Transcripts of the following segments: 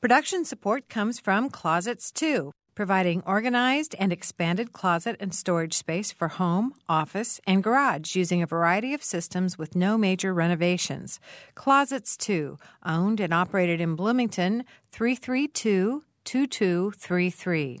Production support comes from Closets 2, providing organized and expanded closet and storage space for home, office, and garage using a variety of systems with no major renovations. Closets 2, owned and operated in Bloomington, 332 2233.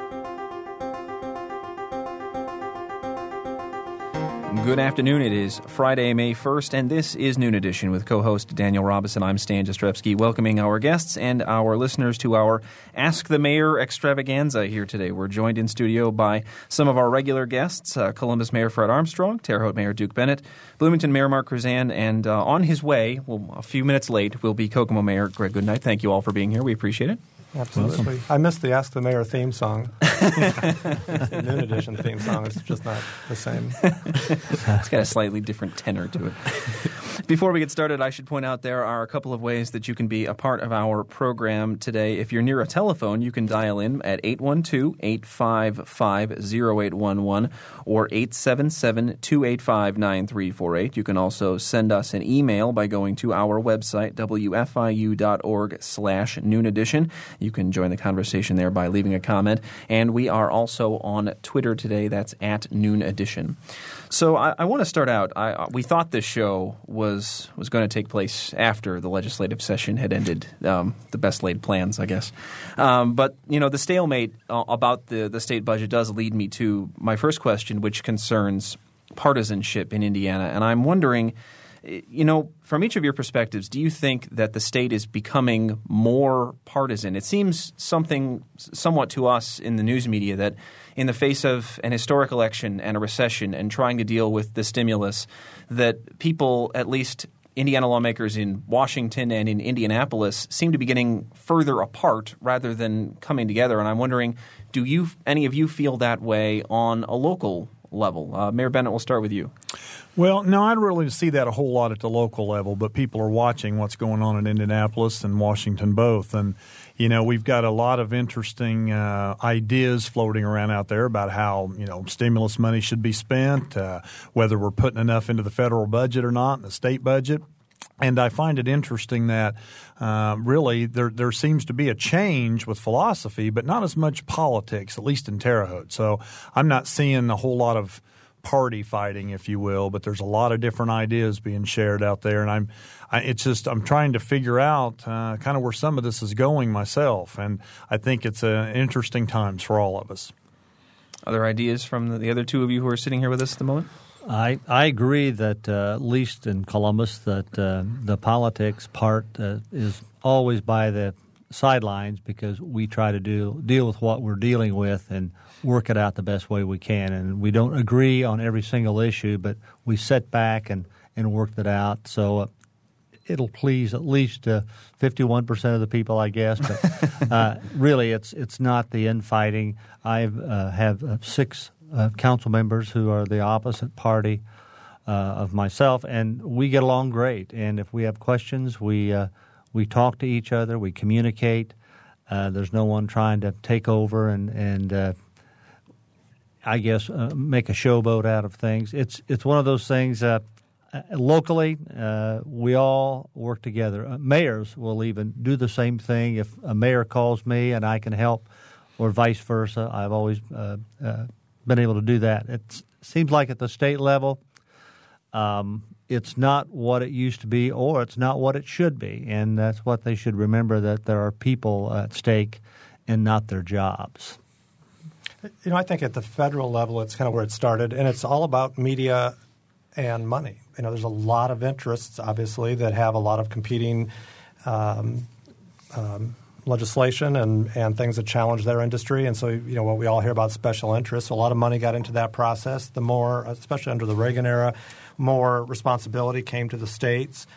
Good afternoon. It is Friday, May 1st, and this is Noon Edition with co host Daniel Robison. I'm Stan Jastrzebski, welcoming our guests and our listeners to our Ask the Mayor extravaganza here today. We're joined in studio by some of our regular guests uh, Columbus Mayor Fred Armstrong, Terre Haute Mayor Duke Bennett, Bloomington Mayor Mark Kruzan, and uh, on his way, well, a few minutes late, will be Kokomo Mayor Greg Goodnight. Thank you all for being here. We appreciate it. Absolutely. I missed the Ask the Mayor theme song. the Noon Edition theme song is just not the same. it's got a slightly different tenor to it. Before we get started, I should point out there are a couple of ways that you can be a part of our program today. If you're near a telephone, you can dial in at 812 855 0811 or 877 285 9348. You can also send us an email by going to our website, wfiu.org slash noon edition. You can join the conversation there by leaving a comment. And we are also on Twitter today. That's at noon edition. So I, I want to start out. I, we thought this show was was going to take place after the legislative session had ended. Um, the best laid plans, I guess. Um, but you know, the stalemate uh, about the the state budget does lead me to my first question, which concerns partisanship in Indiana, and I'm wondering. You know, from each of your perspectives, do you think that the state is becoming more partisan? It seems something somewhat to us in the news media that in the face of an historic election and a recession and trying to deal with the stimulus that people, at least Indiana lawmakers in Washington and in Indianapolis, seem to be getting further apart rather than coming together. And I'm wondering, do you any of you feel that way on a local level? Uh, Mayor Bennett, we'll start with you. Well, no, I don't really see that a whole lot at the local level, but people are watching what's going on in Indianapolis and Washington both. And you know, we've got a lot of interesting uh, ideas floating around out there about how, you know, stimulus money should be spent, uh, whether we're putting enough into the federal budget or not, the state budget. And I find it interesting that uh, really there there seems to be a change with philosophy, but not as much politics, at least in Terre Haute. So I'm not seeing a whole lot of party fighting, if you will, but there's a lot of different ideas being shared out there, and I'm, I, it's just I'm trying to figure out uh, kind of where some of this is going myself, and I think it's uh, interesting times for all of us. Other ideas from the other two of you who are sitting here with us at the moment? I, I agree that uh, at least in Columbus that uh, the politics part uh, is always by the sidelines because we try to do deal with what we're dealing with and work it out the best way we can. And we don't agree on every single issue, but we sit back and, and work it out. So uh, it'll please at least uh, 51% of the people, I guess. But uh, really, it's it's not the infighting. I uh, have six uh, council members who are the opposite party of myself, and we get along great. And if we have questions, we we talk to each other, we communicate. there's no one trying to take over and and I guess, uh, make a showboat out of things. It's it's one of those things. Uh, locally, uh, we all work together. Uh, mayors will even do the same thing. If a mayor calls me and I can help, or vice versa, I've always uh, uh, been able to do that. It seems like at the state level, um, it's not what it used to be, or it's not what it should be, and that's what they should remember: that there are people at stake, and not their jobs. You know, I think at the federal level, it's kind of where it started, and it's all about media and money. You know, there's a lot of interests, obviously, that have a lot of competing um, um, legislation and, and things that challenge their industry. And so, you know, what we all hear about special interests, a lot of money got into that process. The more, especially under the Reagan era, more responsibility came to the states.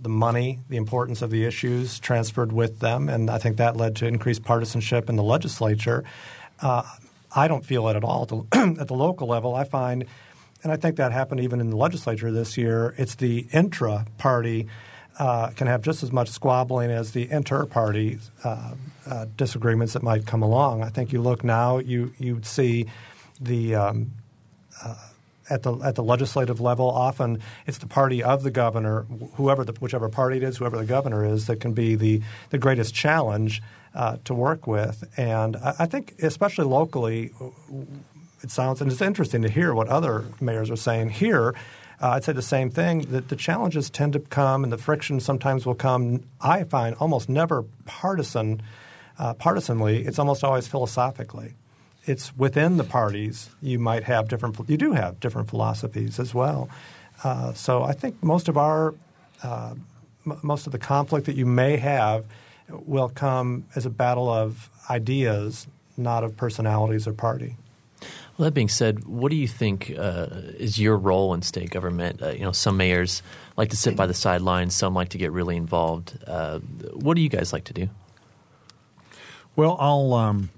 The money, the importance of the issues transferred with them, and I think that led to increased partisanship in the legislature. Uh, I don't feel it at all at the, at the local level. I find, and I think that happened even in the legislature this year, it's the intra party uh, can have just as much squabbling as the inter-party uh, uh, disagreements that might come along. I think you look now, you you see the um, uh, at the at the legislative level. Often it's the party of the governor, whoever the, whichever party it is, whoever the governor is, that can be the the greatest challenge uh, to work with. And I, I think, especially locally, it sounds and it's interesting to hear what other mayors are saying here. Uh, I'd say the same thing that the challenges tend to come and the friction sometimes will come. I find almost never partisan, uh, partisanly. It's almost always philosophically. It's within the parties you might have different. You do have different philosophies as well. Uh, so I think most of our uh, m- most of the conflict that you may have will come as a battle of ideas, not of personalities or party. Well, that being said, what do you think uh, is your role in state government? Uh, you know, some mayors like to sit by the sidelines, some like to get really involved. Uh, what do you guys like to do? Well, I'll um,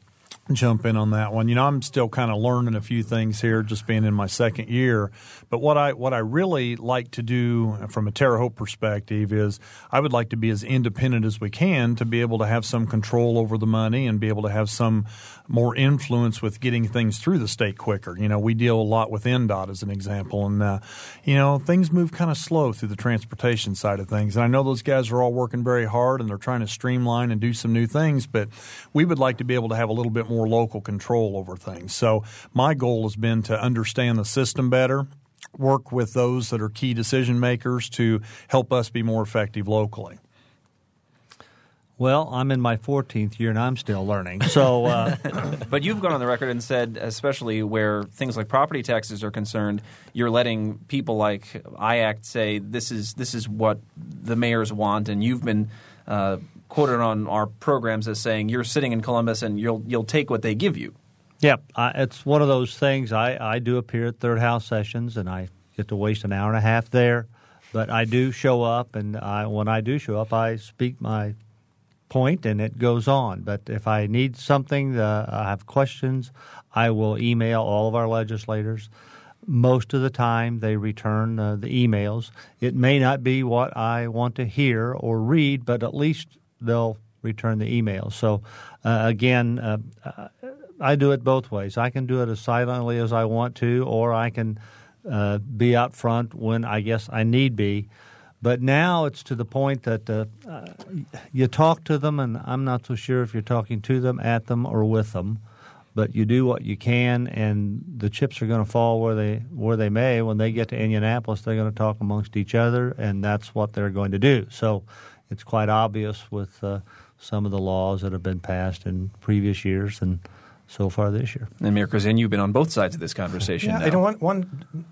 jump in on that one. You know, I'm still kind of learning a few things here, just being in my second year. But what I what I really like to do from a Terre Haute perspective is I would like to be as independent as we can to be able to have some control over the money and be able to have some more influence with getting things through the state quicker. You know, we deal a lot with INDOT as an example, and uh, you know things move kind of slow through the transportation side of things. And I know those guys are all working very hard and they're trying to streamline and do some new things, but we would like to be able to have a little bit more local control over things. So my goal has been to understand the system better work with those that are key decision makers to help us be more effective locally. Well, I'm in my 14th year and I'm still learning. So, uh, but you've gone on the record and said, especially where things like property taxes are concerned, you're letting people like IACT say this is this is what the mayors want, and you've been uh, quoted on our programs as saying you're sitting in Columbus and you'll you'll take what they give you. Yep, I, it's one of those things. I, I do appear at third house sessions, and I get to waste an hour and a half there. But I do show up, and I, when I do show up, I speak my point and it goes on. But if I need something, uh, I have questions, I will email all of our legislators. Most of the time, they return uh, the emails. It may not be what I want to hear or read, but at least they'll return the emails. So, uh, again, uh, I do it both ways. I can do it as silently as I want to, or I can uh, be out front when I guess I need be. But now it's to the point that uh, uh, you talk to them, and I'm not so sure if you're talking to them, at them, or with them. But you do what you can, and the chips are going to fall where they where they may. When they get to Indianapolis, they're going to talk amongst each other, and that's what they're going to do. So it's quite obvious with uh, some of the laws that have been passed in previous years, and so far this year. And Mayor Kruzan, you've been on both sides of this conversation. Yeah, now. you know, one, one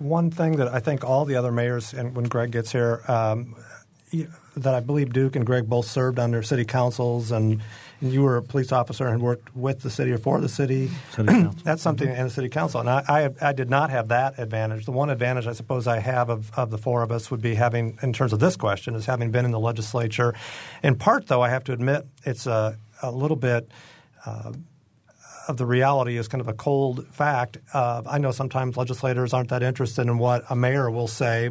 one thing that I think all the other mayors, and when Greg gets here, um, that I believe Duke and Greg both served under city councils, and, and, you were a police officer and worked with the city or for the city. city That's something in the city council, and I, I, I, did not have that advantage. The one advantage I suppose I have of, of the four of us would be having, in terms of this question, is having been in the legislature. In part, though, I have to admit it's a, a little bit. Uh, of the reality is kind of a cold fact. Uh, I know sometimes legislators aren't that interested in what a mayor will say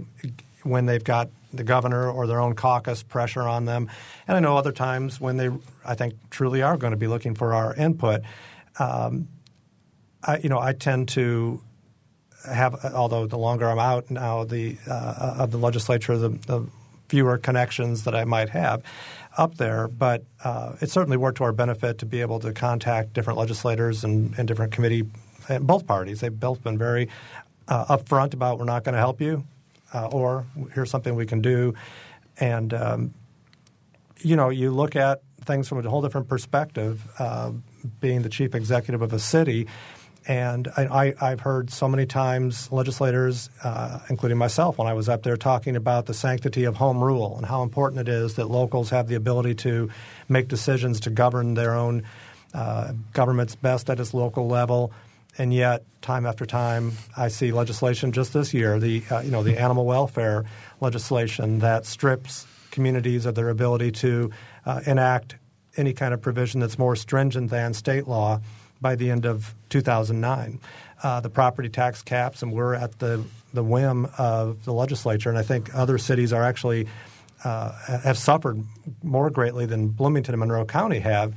when they've got the governor or their own caucus pressure on them. And I know other times when they, I think, truly are going to be looking for our input. Um, I, you know, I tend to have, although the longer I'm out now the uh, of the legislature, the, the fewer connections that I might have up there. But uh, it certainly worked to our benefit to be able to contact different legislators and, and different committee, and both parties. They've both been very uh, upfront about we're not going to help you, uh, or here's something we can do. And um, you know, you look at things from a whole different perspective. Uh, being the chief executive of a city, and I, have heard so many times legislators, uh, including myself, when I was up there talking about the sanctity of home rule and how important it is that locals have the ability to make decisions to govern their own uh, government's best at its local level. And yet, time after time, I see legislation just this year, the uh, you know the animal welfare legislation that strips communities of their ability to uh, enact any kind of provision that's more stringent than state law by the end of 2009. Uh, the property tax caps, and we're at the, the whim of the legislature. And I think other cities are actually uh, have suffered more greatly than Bloomington and Monroe County have,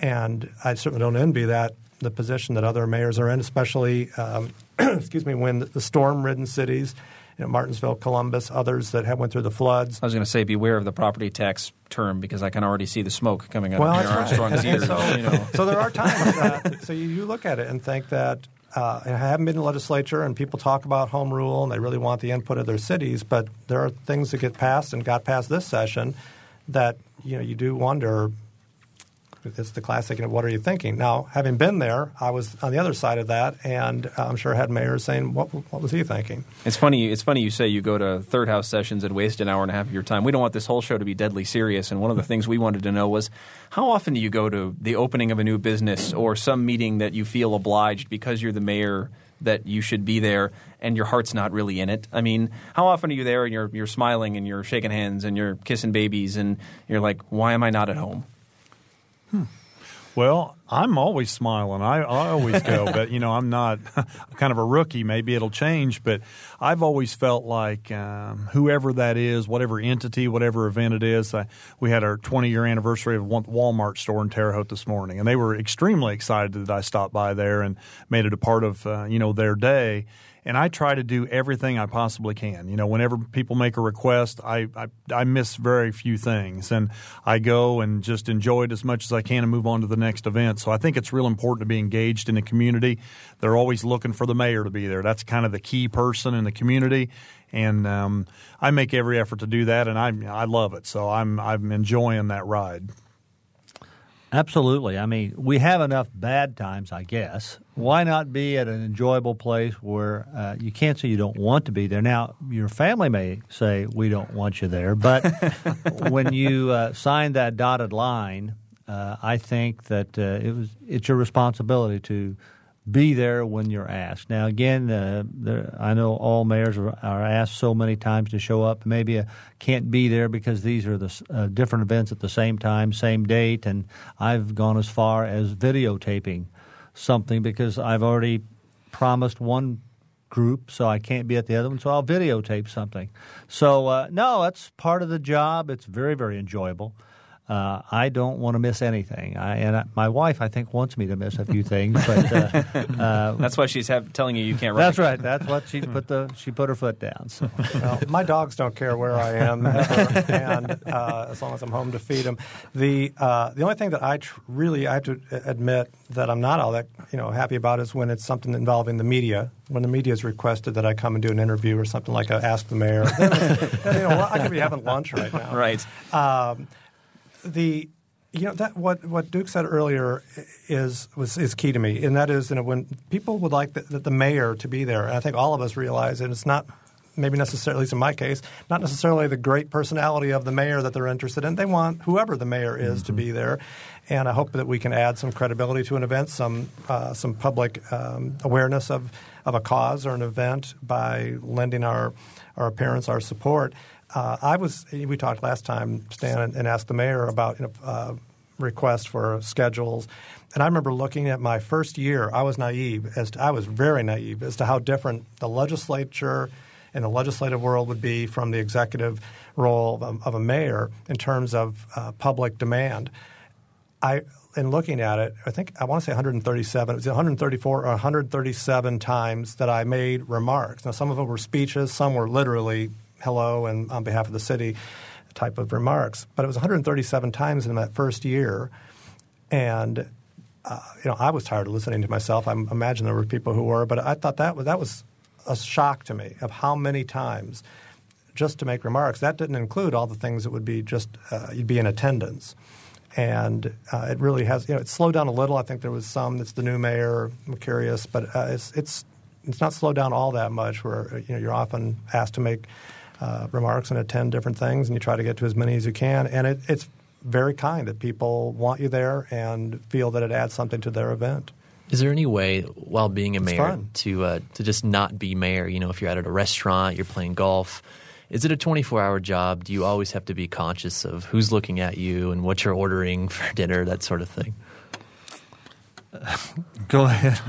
and I certainly don't envy that the position that other mayors are in, especially um, excuse me when the storm-ridden cities you know, Martinsville, Columbus, others that have went through the floods. I was going to say, beware of the property tax term because I can already see the smoke coming out well, of Mayor Armstrong's ears. So, you know. so, there are times that so you, you look at it and think that uh, I haven't been in the legislature and people talk about home rule and they really want the input of their cities, but there are things that get passed and got passed this session that you know you do wonder it's the classic, you know, what are you thinking? Now, having been there, I was on the other side of that, and uh, I'm sure had mayors saying, what, what was he thinking? It's funny. It's funny you say you go to third house sessions and waste an hour and a half of your time. We don't want this whole show to be deadly serious. And one of the things we wanted to know was how often do you go to the opening of a new business or some meeting that you feel obliged because you're the mayor that you should be there and your heart's not really in it. I mean, how often are you there and you're you're smiling and you're shaking hands and you're kissing babies and you're like, why am I not at home? Hmm. Well, I'm always smiling. I, I always go, but you know, I'm not. I'm kind of a rookie. Maybe it'll change, but I've always felt like um, whoever that is, whatever entity, whatever event it is. I, we had our 20 year anniversary of Walmart store in Terre Haute this morning, and they were extremely excited that I stopped by there and made it a part of uh, you know their day and I try to do everything I possibly can. You know, whenever people make a request, I, I, I miss very few things, and I go and just enjoy it as much as I can and move on to the next event. So I think it's real important to be engaged in the community. They're always looking for the mayor to be there. That's kind of the key person in the community, and um, I make every effort to do that, and I I love it. So I'm I'm enjoying that ride. Absolutely. I mean, we have enough bad times, I guess. Why not be at an enjoyable place where uh, you can't say you don't want to be there? Now, your family may say we don't want you there, but when you uh, sign that dotted line, uh, I think that uh, it was it's your responsibility to be there when you're asked. Now, again, uh, there, I know all mayors are, are, asked so many times to show up. Maybe I can't be there because these are the uh, different events at the same time, same date, and I've gone as far as videotaping something because I've already promised one group, so I can't be at the other one, so I'll videotape something. So, uh, no, that's part of the job. It's very, very enjoyable. Uh, I don't want to miss anything. I, and I, my wife, I think, wants me to miss a few things, but uh, uh, that's why she's have, telling you you can't. Run that's right. That's what she put the she put her foot down. So well, my dogs don't care where I am, ever, and uh, as long as I'm home to feed them. The uh, the only thing that I tr- really I have to admit that I'm not all that you know happy about is when it's something involving the media. When the media is requested that I come and do an interview or something like a Ask the Mayor, then, then, you know I could be having lunch right now. Right. Um, the you know that what what Duke said earlier is was is key to me, and that is you know when people would like the, the mayor to be there, and I think all of us realize it. It's not maybe necessarily, at least in my case, not necessarily the great personality of the mayor that they're interested in. They want whoever the mayor is mm-hmm. to be there, and I hope that we can add some credibility to an event, some uh, some public um, awareness of of a cause or an event by lending our our parents our support uh, I was we talked last time, Stan, and, and asked the mayor about you know, uh, requests for schedules. And I remember looking at my first year, I was naive as to, I was very naive as to how different the legislature and the legislative world would be from the executive role of a, of a mayor in terms of uh, public demand. I in looking at it, I think I want to say 137. It was 134 or 137 times that I made remarks. Now, some of them were speeches, some were literally hello and on behalf of the city type of remarks. But it was 137 times in that first year, and uh, you know I was tired of listening to myself. I imagine there were people who were, but I thought that was, that was a shock to me of how many times just to make remarks. That didn't include all the things that would be just uh, you'd be in attendance. And uh, it really has, you know, it's slowed down a little. I think there was some that's the new mayor, I'm curious, but uh, it's, it's it's not slowed down all that much. Where you know you're often asked to make uh, remarks and attend different things, and you try to get to as many as you can. And it, it's very kind that people want you there and feel that it adds something to their event. Is there any way, while being a mayor, to uh, to just not be mayor? You know, if you're out at a restaurant, you're playing golf. Is it a 24 hour job? Do you always have to be conscious of who's looking at you and what you're ordering for dinner, that sort of thing? Go ahead.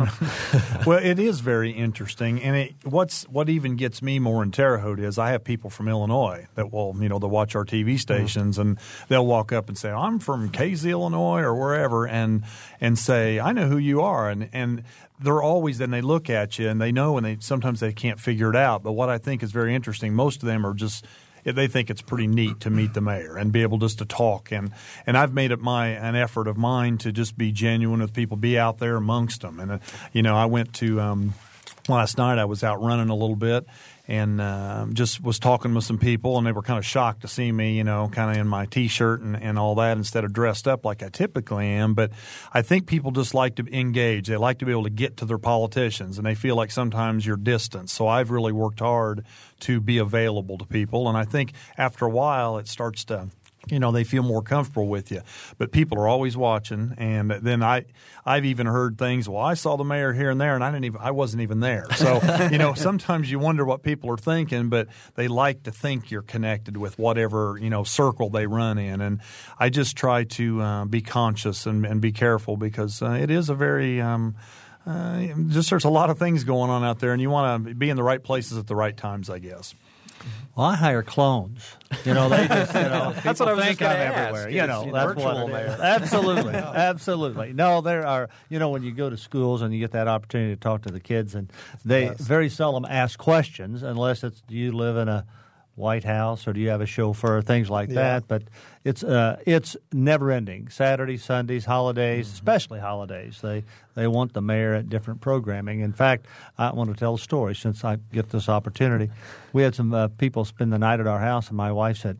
well, it is very interesting, and it, what's what even gets me more in Terre Haute is I have people from Illinois that will you know they watch our TV mm-hmm. stations and they'll walk up and say I'm from Casey, Illinois, or wherever, and and say I know who you are, and and they're always then they look at you and they know and they sometimes they can't figure it out. But what I think is very interesting, most of them are just they think it's pretty neat to meet the mayor and be able just to talk and and I've made it my an effort of mine to just be genuine with people, be out there amongst them. And uh, you know, I went to um, last night. I was out running a little bit and uh, just was talking with some people, and they were kind of shocked to see me, you know, kind of in my t-shirt and, and all that instead of dressed up like I typically am. But I think people just like to engage. They like to be able to get to their politicians, and they feel like sometimes you're distant. So I've really worked hard to be available to people, and I think after a while it starts to you know they feel more comfortable with you. But people are always watching. And then i i've even heard things well i saw the mayor here and there and i didn't even i wasn't even there. So you know sometimes you wonder what people are thinking but they like to think you're connected with whatever you know circle they run in. And i just try to uh, be conscious and, and, be careful because uh, it is a very um, uh, just there's a lot of things going on out there and you want to be in the right places at the right times i guess well, I hire clones. You know, they just you know that's what I was think I'm everywhere. You know, that's what it is. Absolutely, absolutely. No, there are. You know, when you go to schools and you get that opportunity to talk to the kids, and they yes. very seldom ask questions unless it's do you live in a White House or do you have a chauffeur, things like yeah. that. But it's uh, it's never ending. Saturdays, Sundays, holidays, mm-hmm. especially holidays. They they want the mayor at different programming. In fact, I want to tell a story since I get this opportunity. We had some uh, people spend the night at our house, and my wife said.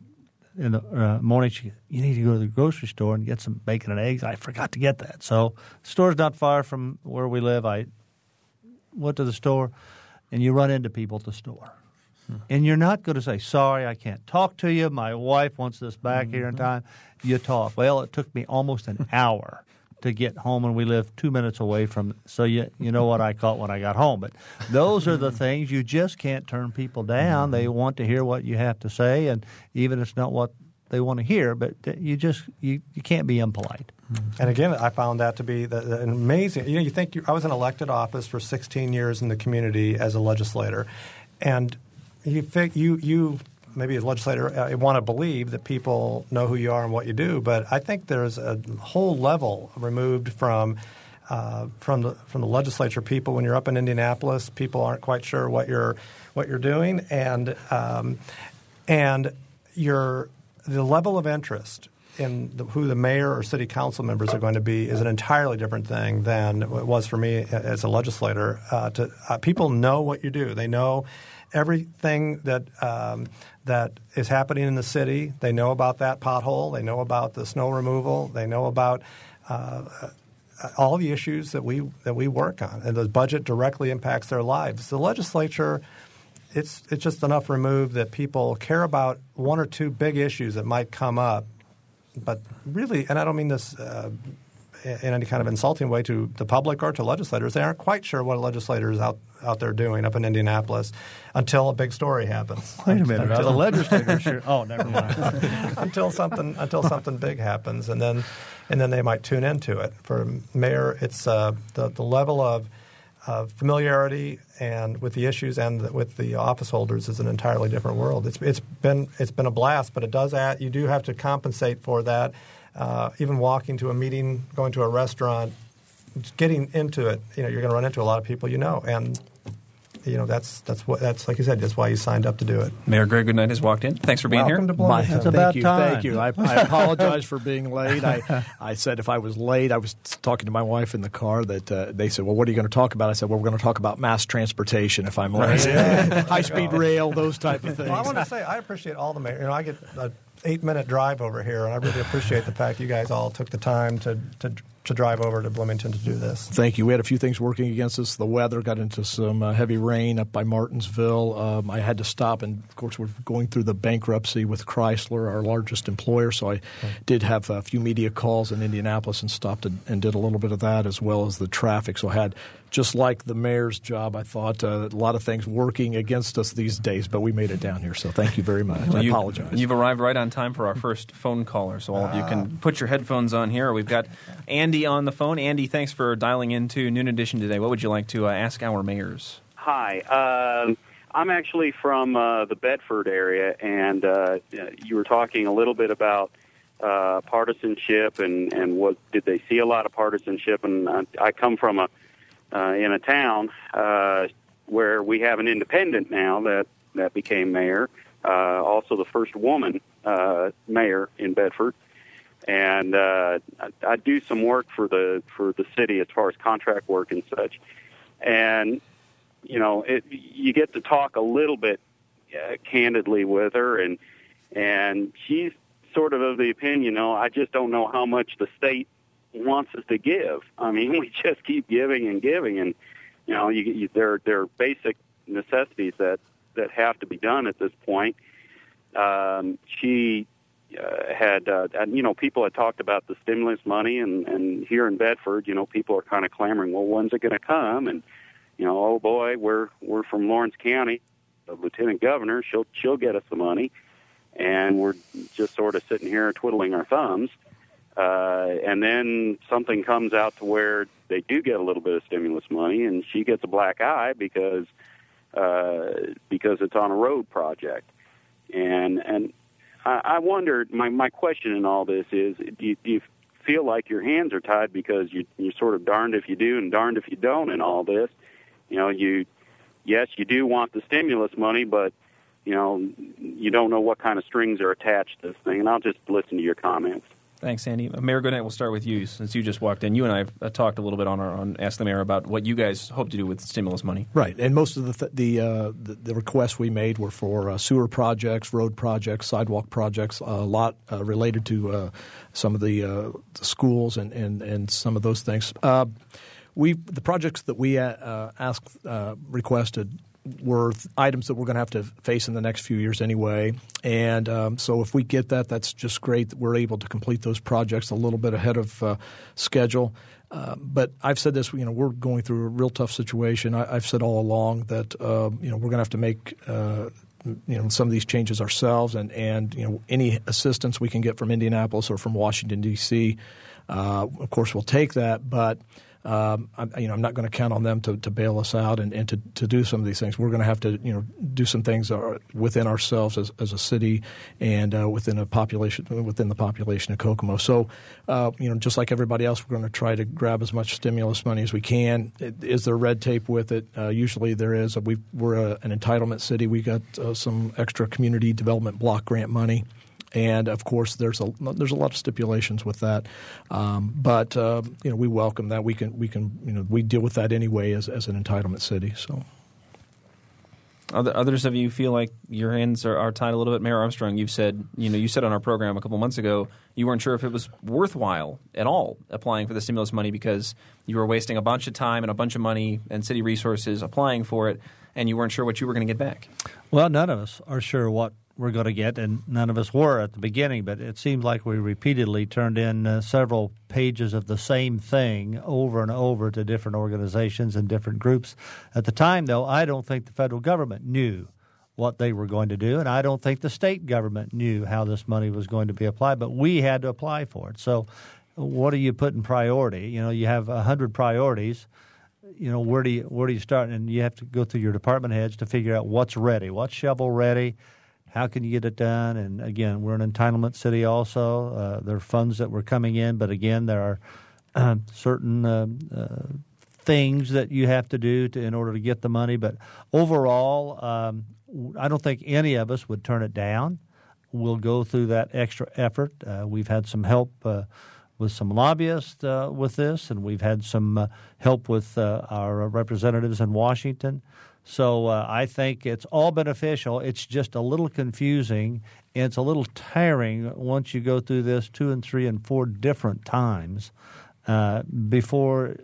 In the uh, morning, she, you need to go to the grocery store and get some bacon and eggs. I forgot to get that. So, the store's not far from where we live. I went to the store, and you run into people at the store and you're not going to say, sorry, I can't talk to you. My wife wants this back mm-hmm. here in mm-hmm. time. You talk. Well, it took me almost an hour to get home, and we live two minutes away from. So you you know what I caught when I got home. But those are the things you just can't turn people down. They mm-hmm. want to hear what you have to say, and even if it's not what they want to hear, but you just you, you can't be impolite. And again, I found that to be the, the, an amazing. You know, you think you, I was in elected office for 16 years in the community as a legislator, and you you you maybe as a legislator uh, want to believe that people know who you are and what you do, but I think there's a whole level removed from. Uh, from the from the legislature, people when you're up in Indianapolis, people aren't quite sure what you're what you're doing, and um, and your the level of interest in the, who the mayor or city council members are going to be is an entirely different thing than it was for me as a legislator. Uh, to uh, people know what you do; they know everything that um, that is happening in the city. They know about that pothole. They know about the snow removal. They know about uh, all the issues that we that we work on, and the budget directly impacts their lives. The legislature. It's it's just enough removed that people care about one or two big issues that might come up, but really, and I don't mean this uh, in any kind of insulting way to the public or to legislators. They aren't quite sure what a legislator is out out there doing up in Indianapolis until a big story happens. Wait a minute, until, the legislature sure. Oh, never mind. until something until something big happens, and then and then they might tune into it. For mayor, it's uh, the the level of of familiarity and with the issues and the, with the office holders is an entirely different world. It's it's been it's been a blast, but it does add. You do have to compensate for that uh, even walking to a meeting, going to a restaurant, getting into it, you know, you're going to run into a lot of people you know, and you know that's that's what that's like you said. That's why you signed up to do it. Mayor Greg Goodnight has walked in. Thanks for being Welcome here. To My, it's about you, time. Thank you. I, I apologize for being late. I I said if I was late, I was talking to my wife in the car that uh, they said, "Well, what are you going to talk about?" I said, "Well, we're going to talk about mass transportation if I'm late, yeah. high speed rail, those type of things." Well, I want to say I appreciate all the mayor. You know, I get eight minute drive over here, and I really appreciate the fact you guys all took the time to, to to drive over to Bloomington to do this. Thank you. We had a few things working against us. The weather got into some uh, heavy rain up by Martinsville. Um, I had to stop, and of course, we're going through the bankruptcy with Chrysler, our largest employer. So I did have a few media calls in Indianapolis and stopped and, and did a little bit of that as well as the traffic. So I had just like the mayor's job, I thought uh, a lot of things working against us these days, but we made it down here. So thank you very much. I you, apologize. You've arrived right on time for our first phone caller, so all of you can put your headphones on here. We've got Andy on the phone. Andy, thanks for dialing into Noon Edition today. What would you like to uh, ask our mayors? Hi. Um, I'm actually from uh, the Bedford area, and uh, you were talking a little bit about uh, partisanship and, and what did they see a lot of partisanship. And I, I come from a uh, in a town uh, where we have an independent now that that became mayor, uh, also the first woman uh, mayor in Bedford. And uh, I, I do some work for the for the city as far as contract work and such. And you know, it, you get to talk a little bit uh, candidly with her, and and she's sort of of the opinion, you know, I just don't know how much the state wants us to give. I mean, we just keep giving and giving, and you know, you, you, there there are basic necessities that that have to be done at this point. Um, she uh, had, uh, you know, people had talked about the stimulus money, and and here in Bedford, you know, people are kind of clamoring, well, when's it going to come? And you know, oh boy, we're we're from Lawrence County. The lieutenant governor, she'll she'll get us the money, and we're just sort of sitting here twiddling our thumbs. And then something comes out to where they do get a little bit of stimulus money, and she gets a black eye because uh, because it's on a road project. And and I, I wondered. My my question in all this is: Do you, do you feel like your hands are tied because you you're sort of darned if you do and darned if you don't in all this? You know, you yes, you do want the stimulus money, but you know, you don't know what kind of strings are attached to this thing. And I'll just listen to your comments. Thanks, Andy. Mayor Goodnight, we'll start with you since you just walked in. You and I have uh, talked a little bit on our on Ask the Mayor about what you guys hope to do with stimulus money. Right, and most of the th- the, uh, the, the requests we made were for uh, sewer projects, road projects, sidewalk projects, a lot uh, related to uh, some of the, the, schools and, and, and some of those things. we the projects that we asked requested were items that we're going to have to face in the next few years anyway. And um, so if we get that, that's just great that we're able to complete those projects a little bit ahead of uh, schedule. Uh, but I've said this, you know, we're going through a real tough situation. I, have said all along that, uh, you know, we're going to have to make uh, you know some of these changes ourselves, and and you know any assistance we can get from Indianapolis or from Washington D.C. Uh, of course, we'll take that, but um, I'm, you know, I'm not going to count on them to, to bail us out and, and to, to do some of these things. We're going to have to, you know, do some things uh, within ourselves as, as a city and uh, within a population within the population of Kokomo. So, uh, you know, just like everybody else, we're going to try to grab as much stimulus money as we can. Is there red tape with it? Uh, usually there is. we are an entitlement city. We got uh, some extra community development block grant money and of course there's a there's a lot of stipulations with that, um, but uh, you know we welcome that. We can we can you know we deal with that anyway as as an entitlement city. So. Others of you feel like your hands are, are, tied a little bit. Mayor Armstrong, you've said you know you said on our program a couple months ago you weren't sure if it was worthwhile at all applying for the stimulus money because you were wasting a bunch of time and a bunch of money and city resources applying for it, and you weren't sure what you were going to get back. Well, none of us are sure what we're going to get, and none of us were at the beginning, but it seemed like we repeatedly turned in uh, several pages of the same thing over and over to different organizations and different groups. At the time, though, I don't think the federal government knew what they were going to do, and I don't think the state government knew how this money was going to be applied, but we had to apply for it. So, what do you put in priority? You know, you have a hundred priorities you know where do you where do you start and you have to go through your department heads to figure out what's ready what's shovel ready how can you get it done? And again, we're an entitlement city also. Uh, there are funds that were coming in, but again, there are uh, certain uh, uh, things that you have to do to, in order to get the money. But overall, um, I don't think any of us would turn it down. We'll go through that extra effort. Uh, we've had some help uh, with some lobbyists with this, and we've had some help with our representatives in Washington. So uh, I think it's all beneficial. It's just a little confusing and it's a little tiring once you go through this two and three and four different times uh, before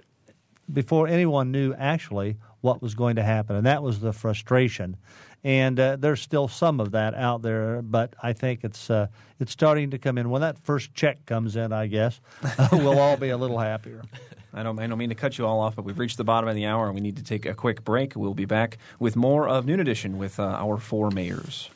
before anyone knew actually what was going to happen, and that was the frustration. And uh, there's still some of that out there. But I think it's uh, it's starting to come in. When that first check comes in, I guess we'll all be a little happier. I don't, I don't mean to cut you all off, but we've reached the bottom of the hour and we need to take a quick break. We'll be back with more of Noon Edition with uh, our four mayors.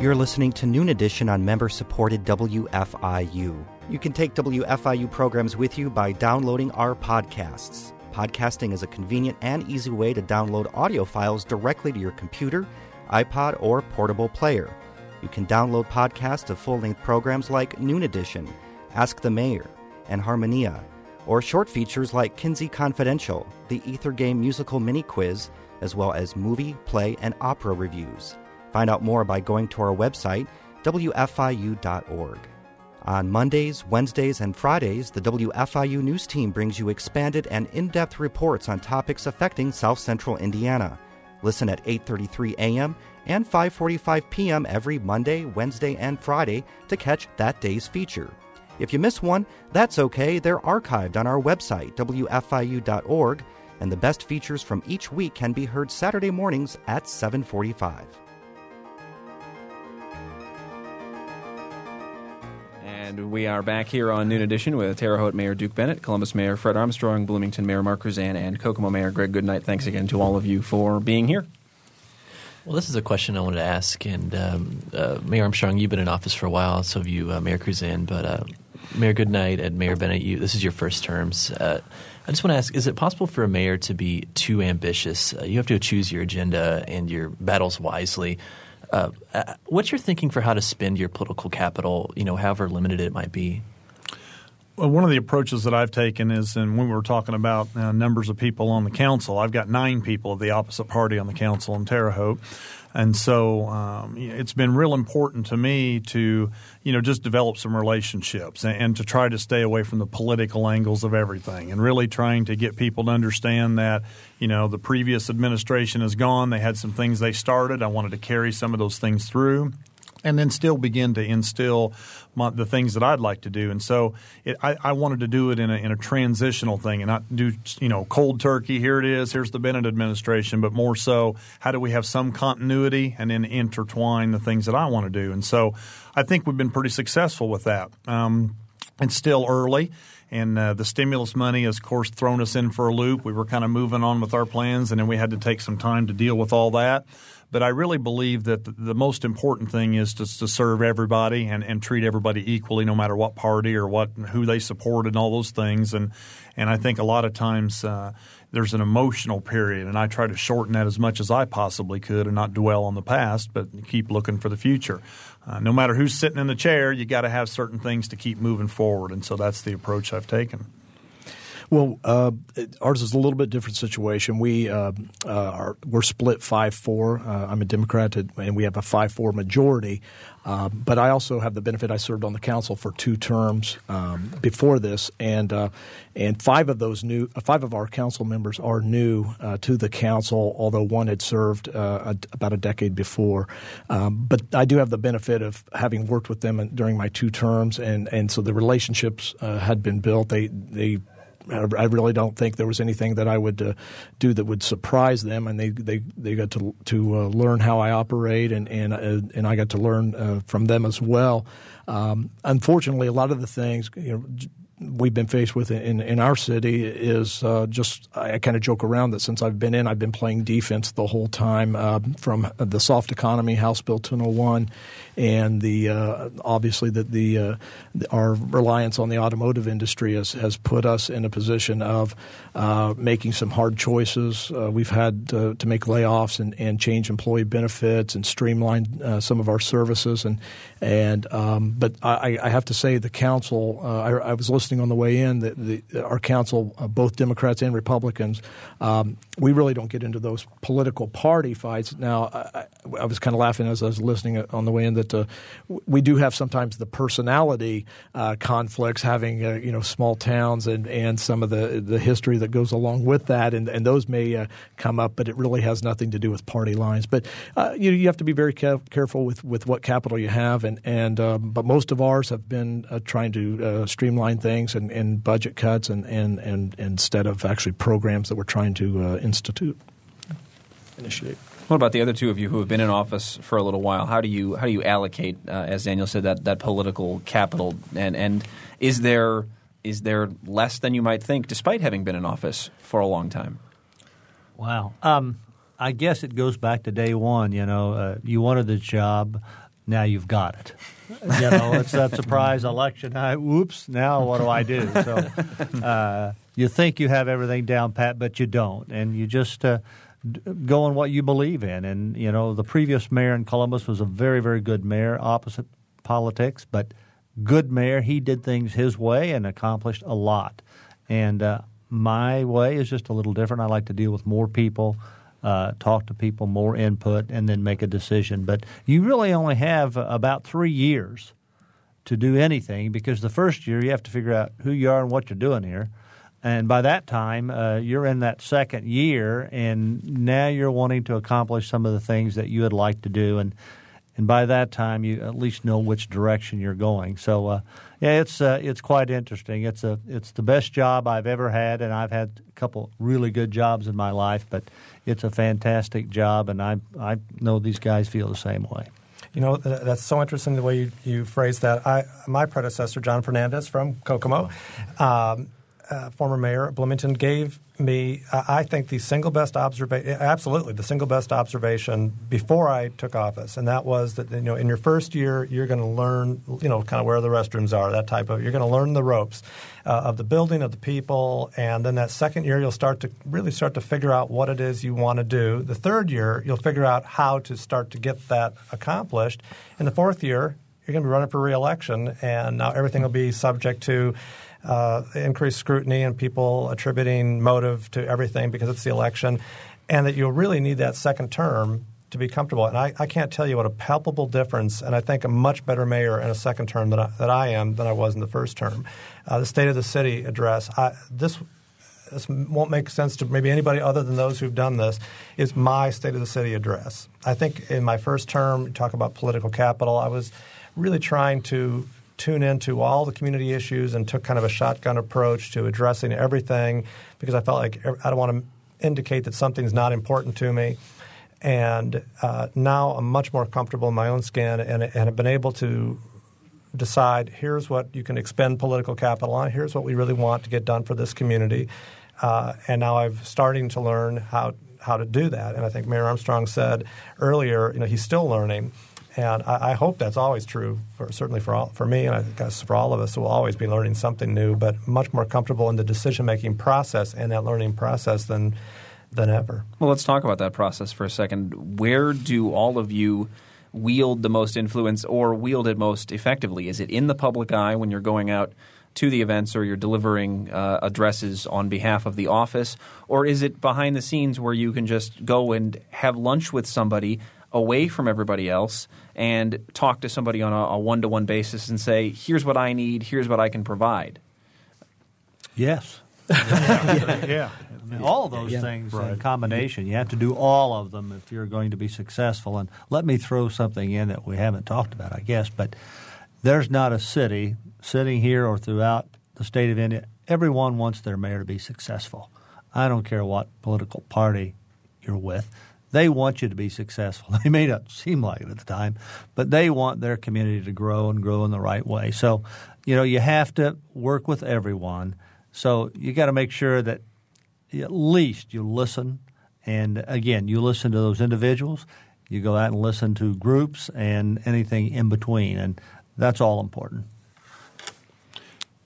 You're listening to Noon Edition on member supported WFIU. You can take WFIU programs with you by downloading our podcasts. Podcasting is a convenient and easy way to download audio files directly to your computer, iPod, or portable player. You can download podcasts of full length programs like Noon Edition, Ask the Mayor, and Harmonia, or short features like Kinsey Confidential, the Ether Game musical mini quiz, as well as movie, play, and opera reviews. Find out more by going to our website, WFIU.org. On Mondays, Wednesdays, and Fridays, the WFIU News Team brings you expanded and in-depth reports on topics affecting South Central Indiana. Listen at 8:33 a.m. and 5:45 p.m. every Monday, Wednesday, and Friday to catch that day's feature. If you miss one, that's okay. They're archived on our website, WFIU.org, and the best features from each week can be heard Saturday mornings at 745. And we are back here on Noon Edition with Terre Haute Mayor Duke Bennett, Columbus Mayor Fred Armstrong, Bloomington Mayor Mark Kruzan, and Kokomo Mayor Greg Goodnight. Thanks again to all of you for being here. Well, this is a question I wanted to ask, and um, uh, Mayor Armstrong, you've been in office for a while, so have you, uh, Mayor Kruzan, but uh, Mayor Goodnight and Mayor Bennett, you, this is your first terms. Uh, I just want to ask: Is it possible for a mayor to be too ambitious? Uh, you have to choose your agenda and your battles wisely. Uh, uh, what's your thinking for how to spend your political capital? You know, however limited it might be. Well, one of the approaches that I've taken is, and when we were talking about uh, numbers of people on the council, I've got nine people of the opposite party on the council in Terre Haute. And so um, it's been real important to me to, you know, just develop some relationships and, and, to try to stay away from the political angles of everything and really trying to get people to understand that, you know, the previous administration is gone. They had some things they started. I wanted to carry some of those things through and then still begin to instill my, the things that I'd like to do. And so it, I, I, wanted to do it in a, in a, transitional thing and not do you know cold turkey. Here it is. Here's the Bennett administration, but more so, how do we have some continuity and then intertwine the things that I want to do? And so I think we've been pretty successful with that. Um, it's still early. And uh, the stimulus money has, of course, thrown us in for a loop. We were kind of moving on with our plans, and then we had to take some time to deal with all that. But I really believe that the, the most important thing is to, to serve everybody and, and treat everybody equally, no matter what party or what who they support and all those things. And and I think a lot of times uh, there's an emotional period, and I try to shorten that as much as I possibly could and not dwell on the past, but keep looking for the future. Uh, no matter who's sitting in the chair, you got to have certain things to keep moving forward, and so that's the approach I've taken. Well, uh, ours is a little bit different situation. We uh, uh, are we're split five four. Uh, I'm a Democrat, and we have a five four majority. Um, but I also have the benefit. I served on the council for two terms um, before this, and uh, and five of those new five of our council members are new to the council. Although one had served a, about a decade before, um, but I do have the benefit of having worked with them during my two terms, and and so the relationships had been built. They they I really don't think there was anything that I would uh, do that would surprise them, and they they, they got to to uh, learn how I operate, and and uh, and I got to learn uh, from them as well. Um, unfortunately, a lot of the things you know we've been faced with in, in our city is uh, just I kind of joke around that since I've been in, I've been playing defense the whole time uh, from the soft economy, House Bill 201, and the uh, obviously that the, uh, the, our reliance on the automotive industry has, has put us in a position of uh, making some hard choices. Uh, we've had to, to make layoffs and, and change employee benefits and streamline some of our services and and um, but I, I, have to say the council. I, I was listening listening on the way in that the, our council, uh, both Democrats and Republicans, um, we really don't get into those political party fights. Now, I, I was kind of laughing as I was listening on the way in that uh, we do have sometimes the personality uh, conflicts, having uh, you know small towns and, and some of the the history that goes along with that, and, and those may uh, come up, but it really has nothing to do with party lines. But uh, you you have to be very care- careful with, with what capital you have, and and um, but most of ours have been uh, trying to streamline things and, and budget cuts, and, and and instead of actually programs that we're trying to institute initiate. What about the other two of you who have been in office for a little while? How do you how do you allocate, uh, as Daniel said, that, that political capital? And and is there is there less than you might think, despite having been in office for a long time? Wow. Um, I guess it goes back to day one. You know, uh, you wanted the job, now you've got it. You know, it's that surprise election. I, whoops! Now what do I do? So uh, you think you have everything down pat, but you don't, and you just uh, go on what you believe in. And you know, the previous mayor in Columbus was a very, very good mayor, opposite politics, but good mayor. He did things his way and accomplished a lot. And uh, my way is just a little different. I like to deal with more people. Uh, talk to people, more input, and then make a decision. But you really only have about three years to do anything because the first year you have to figure out who you are and what you're doing here. And by that time, uh, you're in that second year, and now you're wanting to accomplish some of the things that you would like to do. And and by that time, you at least know which direction you're going. So, uh, yeah, it's uh, it's quite interesting. It's a it's the best job I've ever had, and I've had a couple really good jobs in my life. But it's a fantastic job, and I I know these guys feel the same way. You know, that's so interesting the way you, you phrase that. I, my predecessor, John Fernandez from Kokomo, um, uh, former mayor of Bloomington, gave me, uh, I think, the single best observation, absolutely the single best observation before I took office, and that was that you know in your first year you're going to learn, you know, kind of where the restrooms are, that type of. You're going to learn the ropes uh, of the building, of the people, and then that second year you'll start to really start to figure out what it is you want to do. The third year you'll figure out how to start to get that accomplished. In the fourth year you're going to be running for reelection, and now everything will be subject to uh, increased scrutiny and people attributing motive to everything because it's the election, and that you'll really need that second term to be comfortable. And I, I can't tell you what a palpable difference, and I think a much better mayor in a second term than I, that I am than I was in the first term. Uh, the State of the City address, I, this this won't make sense to maybe anybody other than those who've done this, is my State of the City address. I think in my first term, talk about political capital, I was really trying to tune into all the community issues and took kind of a shotgun approach to addressing everything because I felt like I don't want to indicate that something's not important to me. And uh, now I'm much more comfortable in my own skin and, and have been able to decide here's what you can expend political capital on, here's what we really want to get done for this community. Uh, and now I'm starting to learn how how to do that. And I think Mayor Armstrong said earlier, you know, he's still learning. And I, I, hope that's always true, for, certainly for all, for me, and I guess for all of us. We'll always be learning something new, but much more comfortable in the decision making process and that learning process than than ever. Well, let's talk about that process for a second. Where do all of you wield the most influence, or wield it most effectively? Is it in the public eye when you're going out? to the events or you're delivering uh, addresses on behalf of the office? Or is it behind the scenes where you can just go and have lunch with somebody away from everybody else and talk to somebody on a one to one basis and say, here's what I need, here's what I can provide. Yes. yeah. yeah. I mean, all of those yeah, things right. in combination. You have to do all of them if you're going to be successful. And let me throw something in that we haven't talked about, I guess, but there's not a city sitting here or throughout the state of India. Everyone wants their mayor to be successful. I don't care what political party you're with. They want you to be successful. They may not seem like it at the time, but they want their community to grow and grow in the right way. So, you know, you have to work with everyone. So you got to make sure that at least you listen. And again, you listen to those individuals. You go out and listen to groups and anything in between, and that's all important.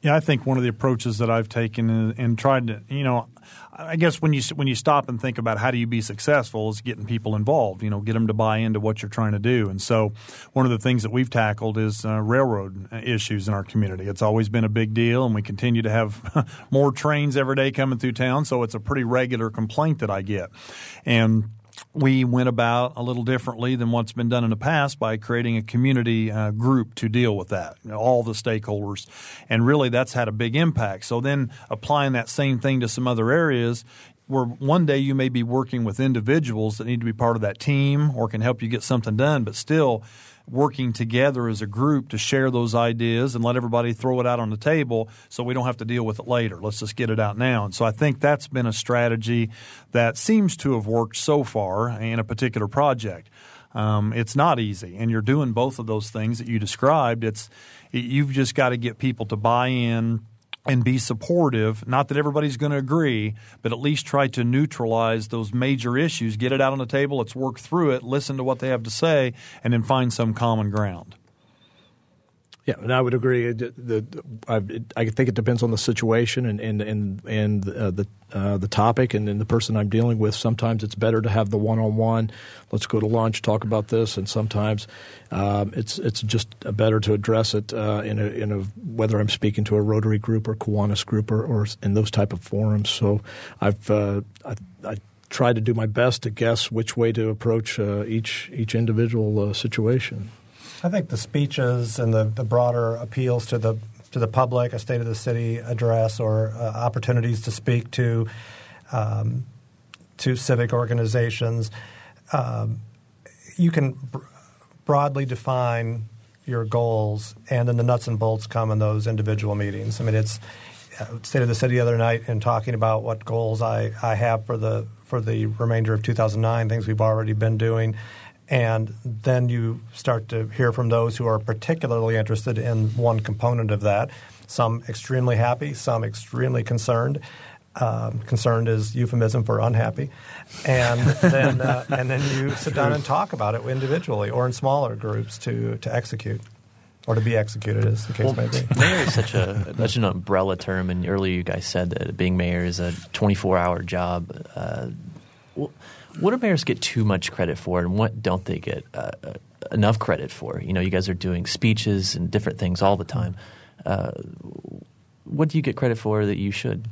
Yeah, I think one of the approaches that I've taken and, tried to, you know, I guess when you when you stop and think about how do you be successful is getting people involved. You know, get them to buy into what you're trying to do. And so, one of the things that we've tackled is uh, railroad issues in our community. It's always been a big deal, and we continue to have more trains every day coming through town. So it's a pretty regular complaint that I get, and we went about a little differently than what's been done in the past by creating a community uh, group to deal with that, you know, all the stakeholders. And really, that's had a big impact. So then applying that same thing to some other areas, where one day you may be working with individuals that need to be part of that team or can help you get something done, but still working together as a group to share those ideas and let everybody throw it out on the table so we don't have to deal with it later. Let's just get it out now. And so I think that's been a strategy that seems to have worked so far in a particular project. Um, it's not easy, and you're doing both of those things that you described. It's you've just got to get people to buy in and be supportive. Not that everybody's going to agree, but at least try to neutralize those major issues. Get it out on the table. Let's work through it. Listen to what they have to say, and then find some common ground. Yeah, and I would agree. The, the, I, I, think it depends on the situation and and and, and uh, the uh, the topic and, and, the person I'm dealing with. Sometimes it's better to have the one on one. Let's go to lunch, talk about this, and sometimes um, it's it's just better to address it uh, in a in a whether I'm speaking to a Rotary group or Kiwanis group or, or in those type of forums. So I've uh, I, I try to do my best to guess which way to approach uh, each each individual uh, situation. I think the speeches and the, the broader appeals to the to the public, a state of the city address, or uh, opportunities to speak to um, to civic organizations, um, you can br- broadly define your goals, and then the nuts and bolts come in those individual meetings. I mean, it's uh, state of the city the other night and talking about what goals I, I have for the for the remainder of 2009, things we've already been doing and then you start to hear from those who are particularly interested in one component of that. Some extremely happy, some extremely concerned. Um, concerned is euphemism for unhappy, and then uh, and then you sit down and talk about it individually or in smaller groups to to execute or to be executed, as the case well, may be. Mayor is such a such an umbrella term, and earlier you guys said that being mayor is a 24 hour job. Uh, well, what do mayors get too much credit for, and what don't they get uh, uh, enough credit for? You know, you guys are doing speeches and different things all the time. Uh, what do you get credit for that you should?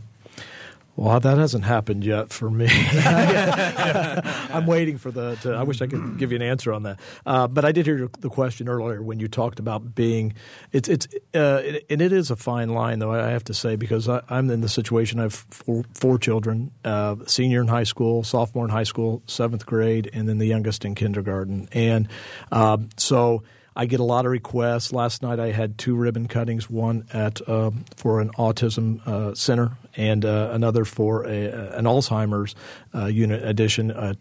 Well, that hasn't happened yet for me. I'm waiting for the. To, I wish I could give you an answer on that. Uh, but I did hear the question earlier when you talked about being. It's it's uh, and it is a fine line though. I have to say because I, am in the situation. I have four, four children: uh, senior in high school, sophomore in high school, seventh grade, and then the youngest in kindergarten. And um, so I get a lot of requests. Last night I had two ribbon cuttings, one at uh, for an autism uh, center and uh, another for a, an Alzheimer's uh, unit addition at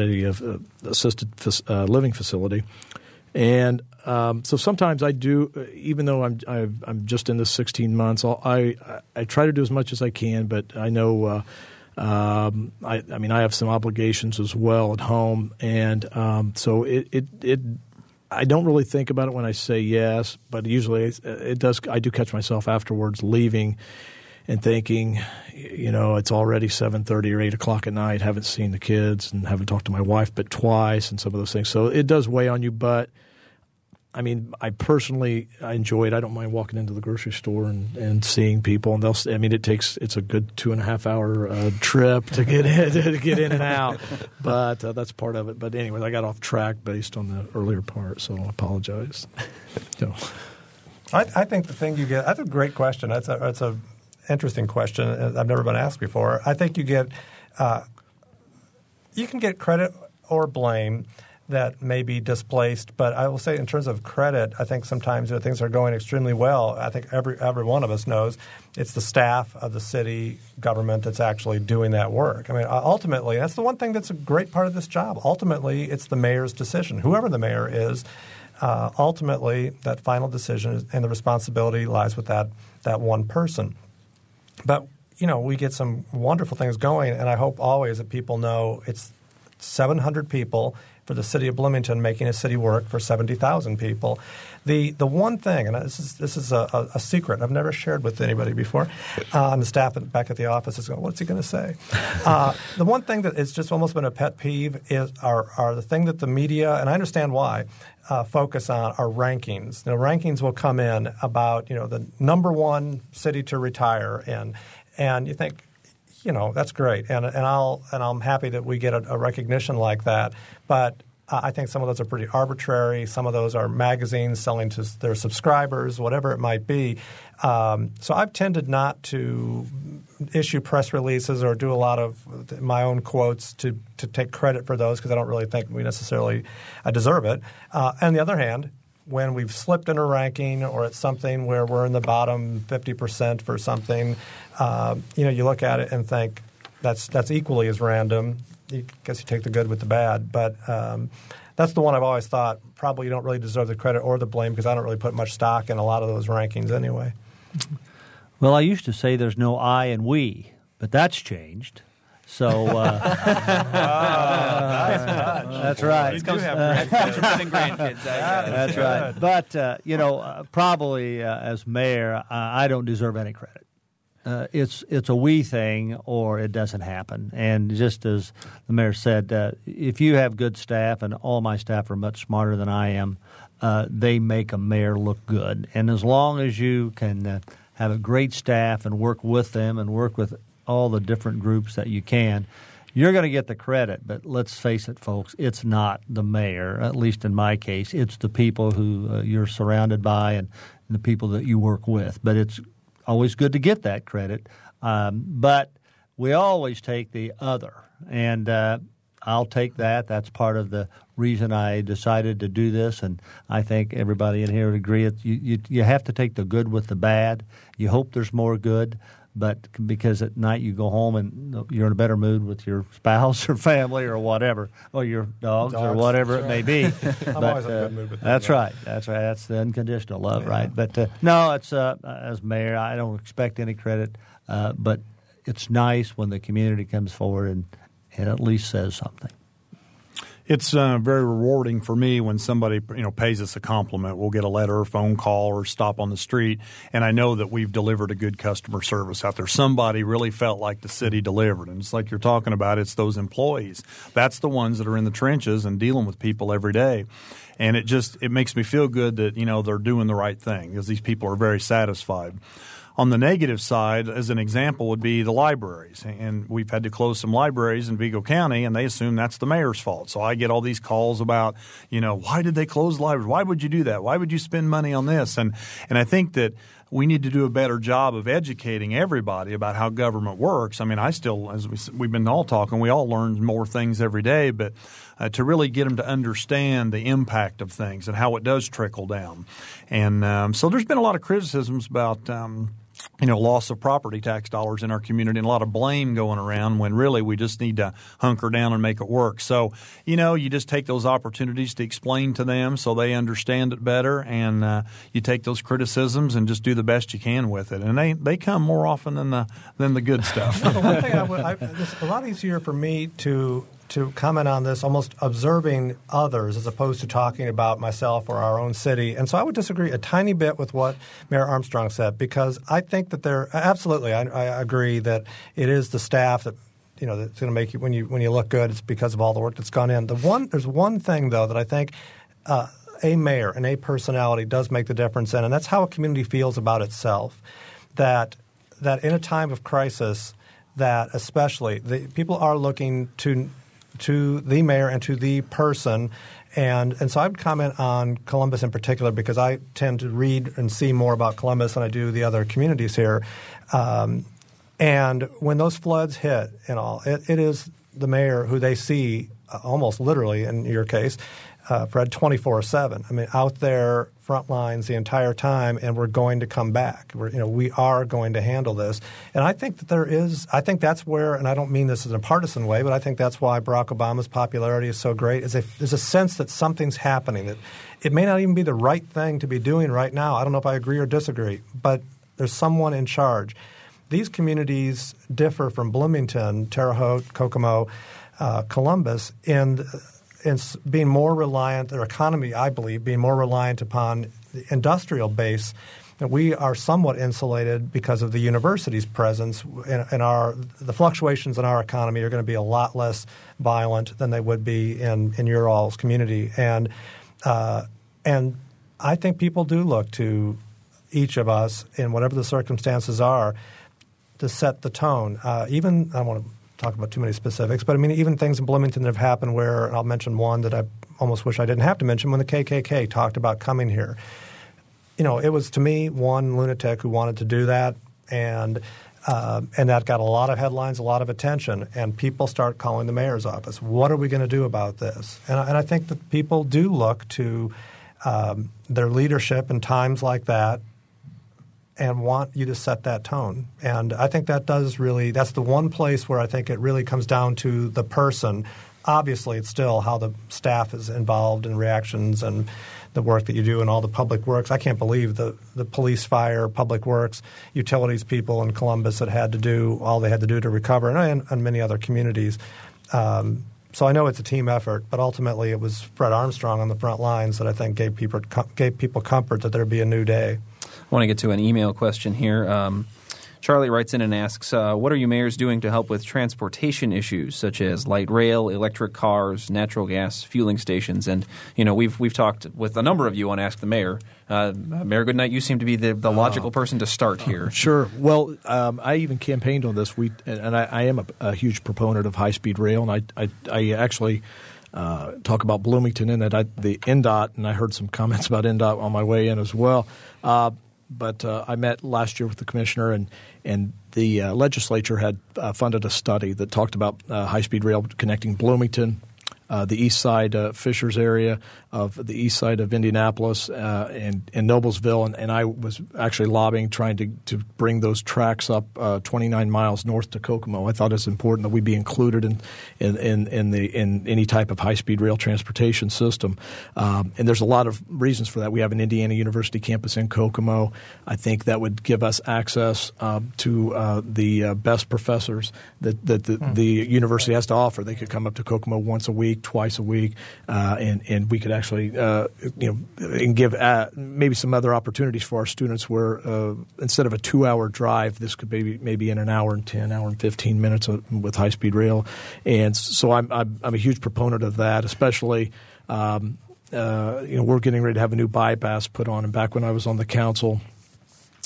a uh, assisted living facility. And um, so sometimes I do, even though I'm i am just in this 16 months, I I try to do as much as I can, but I know. Um, I, I, mean, I have some obligations as well at home, and um, so it, it, it I don't really think about it when I say yes, but usually it, does. I do catch myself afterwards leaving and thinking, you know, it's already seven thirty or eight o'clock at night. Haven't seen the kids and haven't talked to my wife but twice, and some of those things. So it does weigh on you, but I mean, I personally I enjoy it. I don't mind walking into the grocery store and, and seeing people, and they'll. I mean, it takes it's a good two and a half hour uh, trip to get in to get in and out, but uh, that's part of it. But anyway, I got off track based on the earlier part, so I apologize. so. I, I, think the thing you get that's a great question. That's a that's a interesting question. I've never been asked before. I think you get uh, you can get credit or blame that may be displaced. But I will say, in terms of credit, I think sometimes you know, things are going extremely well. I think every every one of us knows it's the staff of the city government that's actually doing that work. I mean, ultimately, that's the one thing that's a great part of this job. Ultimately, it's the mayor's decision, whoever the mayor is. Uh, ultimately, that final decision and the responsibility lies with that that one person. But you know, we get some wonderful things going, and I hope always that people know it's 700 people for the city of Bloomington making a city work for 70,000 people. The the one thing, and this is this is a, a secret I've never shared with anybody before, uh, and the staff at, back at the office is going, "What's he going to say?" Uh, the one thing that has just almost been a pet peeve is are, are the thing that the media, and I understand why, uh, focus on are rankings. You know, rankings will come in about you know the number one city to retire in, and you think you know that's great, and and I'll and I'm happy that we get a, a recognition like that. But I think some of those are pretty arbitrary. Some of those are magazines selling to their subscribers, whatever it might be. Um, so I've tended not to issue press releases or do a lot of my own quotes to to take credit for those because I don't really think we necessarily uh, deserve it. Uh, on the other hand, when we've slipped in a ranking or it's something where we're in the bottom 50% for something, uh, you know, you look at it and think that's that's equally as random. I guess you take the good with the bad, but um, that's the one I've always thought probably you don't really deserve the credit or the blame because I don't really put much stock in a lot of those rankings anyway. Well, I used to say there's no I and we, but that's changed. So uh, that's right. These comes, uh, comes from grandkids. That's right. But uh, you know, uh, probably uh, as mayor, I don't deserve any credit. Uh, it's it's a we thing, or it doesn't happen. And just as the mayor said, uh, if you have good staff, and all my staff are much smarter than I am, uh, they make a mayor look good. And as long as you can uh, have a great staff and work with them and work with all the different groups that you can, you're going to get the credit. But let's face it, folks, it's not the mayor. At least in my case, it's the people who uh, you're surrounded by and, and the people that you work with. But it's always good to get that credit. Um, but we always take the other, and uh, I'll take that. That's part of the reason I decided to do this, and I think everybody in here would agree. You, you, you have to take the good with the bad. You hope there's more good, but because at night you go home and you're in a better mood with your spouse or family or whatever, or your dogs, Dogs, or whatever it may be. I'm But, always in a uh, good mood with them, That's yeah. right. That's right. That's the unconditional love, right? But uh, no, it's uh, as mayor, I don't expect any credit, uh, but it's nice when the community comes forward and, and at least says something. It's uh, very rewarding for me when somebody you know pays us a compliment. We'll get a letter, or phone call, or stop on the street, and I know that we've delivered a good customer service out there. Somebody really felt like the city delivered, and it's like you're talking about. It's those employees. That's the ones that are in the trenches and dealing with people every day, and it just it makes me feel good that you know they're doing the right thing because these people are very satisfied. On the negative side, as an example, would be the libraries. And we've had to close some libraries in Vigo County, and they assume that's the mayor's fault. So I get all these calls about, you know, why did they close the libraries? Why would you do that? Why would you spend money on this? And and I think that we need to do a better job of educating everybody about how government works. I mean, I still, as we, we've been all talking, we all learn more things every day, but uh, to really get them to understand the impact of things and how it does trickle down. And um, so there's been a lot of criticisms about. Um, you know, loss of property tax dollars in our community and a lot of blame going around when really we just need to hunker down and make it work. So, you know, you just take those opportunities to explain to them so they understand it better and uh, you take those criticisms and just do the best you can with it. And they, they come more often than the, than the good stuff. the one thing I would, I, it's a lot easier for me to to comment on this, almost observing others as opposed to talking about myself or our own city. And so I would disagree a tiny bit with what Mayor Armstrong said because I think that there absolutely I, I agree that it is the staff that you know that's going to make you when you when you look good. It's because of all the work that's gone in. The one there's one thing though that I think. Uh, a mayor and a personality does make the difference in, and that's how a community feels about itself. That that in a time of crisis, that especially the people are looking to to the mayor and to the person. And, and so I would comment on Columbus in particular because I tend to read and see more about Columbus than I do the other communities here. Um, and when those floods hit and all, it, it is the mayor who they see almost literally in your case, uh, Fred, 24 7. I mean, out there, front lines the entire time, and we're going to come back. We're, you know, we are going to handle this. And I think that there is, I think that's where, and I don't mean this in a partisan way, but I think that's why Barack Obama's popularity is so great, is a, there's a sense that something's happening, that it may not even be the right thing to be doing right now. I don't know if I agree or disagree, but there's someone in charge. These communities differ from Bloomington, Terre Haute, Kokomo, uh, Columbus in in being more reliant, their economy, I believe, being more reliant upon the industrial base. And we are somewhat insulated because of the university's presence. In our the fluctuations in our economy are going to be a lot less violent than they would be in in your all's community. And uh, and I think people do look to each of us in whatever the circumstances are to set the tone. Uh, even I want to talk about too many specifics, but I mean even things in Bloomington that have happened where and I'll mention one that I almost wish I didn't have to mention when the KKK talked about coming here. You know, it was to me one lunatic who wanted to do that, and uh, and that got a lot of headlines, a lot of attention, and people start calling the mayor's office. What are we going to do about this? And, and I think that people do look to um, their leadership in times like that and want you to set that tone. And I think that does really, that's the one place where I think it really comes down to the person. Obviously, it's still how the staff is involved in reactions and the work that you do and all the public works. I can't believe the, the police, fire, public works, utilities people in Columbus that had to do all they had to do to recover, and, and many other communities. Um, so I know it's a team effort, but ultimately it was Fred Armstrong on the front lines that I think gave people gave people comfort that there'd be a new day. I want to get to an email question here. Um, Charlie writes in and asks, uh, "What are you mayors doing to help with transportation issues such as light rail, electric cars, natural gas fueling stations?" And you know, we've we've talked with a number of you on Ask the Mayor. Uh, Mayor Goodnight, you seem to be the, the logical person to start here. Sure. Well, um, I even campaigned on this. We and I, I am a, a, huge proponent of high speed rail, and I I, I actually. Uh, talk about Bloomington in that I, the INDOT, and I heard some comments about INDOT on my way in as well. Uh, but uh, I met last year with the commissioner, and and the uh, legislature had uh, funded a study that talked about uh, high speed rail connecting Bloomington uh, the east side uh, Fishers area of the east side of Indianapolis uh, and, and Noblesville, and, and, I was actually lobbying trying to, to bring those tracks up uh, 29 miles north to Kokomo. I thought it's important that we be included in in, in, in the in any type of high speed rail transportation system, um, and there's a lot of reasons for that. We have an Indiana University campus in Kokomo. I think that would give us access um, to uh, the uh, best professors that, that the, hmm. the university has to offer. They could come up to Kokomo once a week twice a week, uh, and and we could actually uh, you know and give uh, maybe some other opportunities for our students where uh, instead of a two hour drive, this could maybe maybe in an hour and ten, hour and fifteen minutes with high speed rail, and so I'm, I'm, I'm a huge proponent of that, especially. Um, uh, you know, we're getting ready to have a new bypass put on, and back when I was on the council,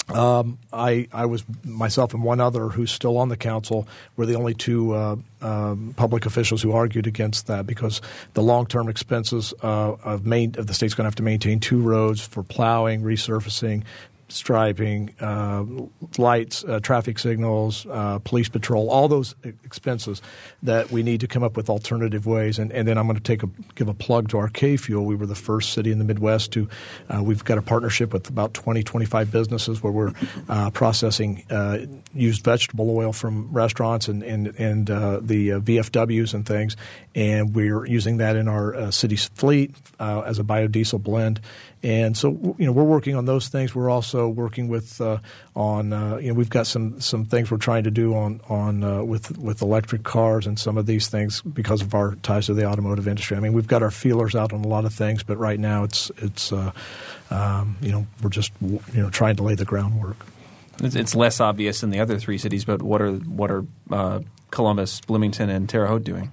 um, I, I was myself and one other who's still on the council. Were the only two uh, um, public officials who argued against that because the long term expenses uh, of, main, of the state's going to have to maintain two roads for plowing, resurfacing, striping, uh, lights, uh, traffic signals, uh, police patrol, all those expenses that we need to come up with alternative ways. And, and then I'm going to take a, give a plug to our K Fuel. We were the first city in the Midwest to, uh, we've got a partnership with about 20, 25 businesses where we're uh, processing uh, used vegetable oil from restaurants and, and, and the VFWs and things. And we're using that in our city's fleet as a biodiesel blend. And so, you know, we're working on those things. We're also working with uh, on, uh, you know, we've got some some things we're trying to do on on uh, with with electric cars and some of these things because of our ties to the automotive industry. I mean, we've got our feelers out on a lot of things, but right now it's it's uh, um, you know we're just you know trying to lay the groundwork. It's less obvious in the other three cities, but what are what are uh, Columbus, Bloomington, and Terre Haute doing?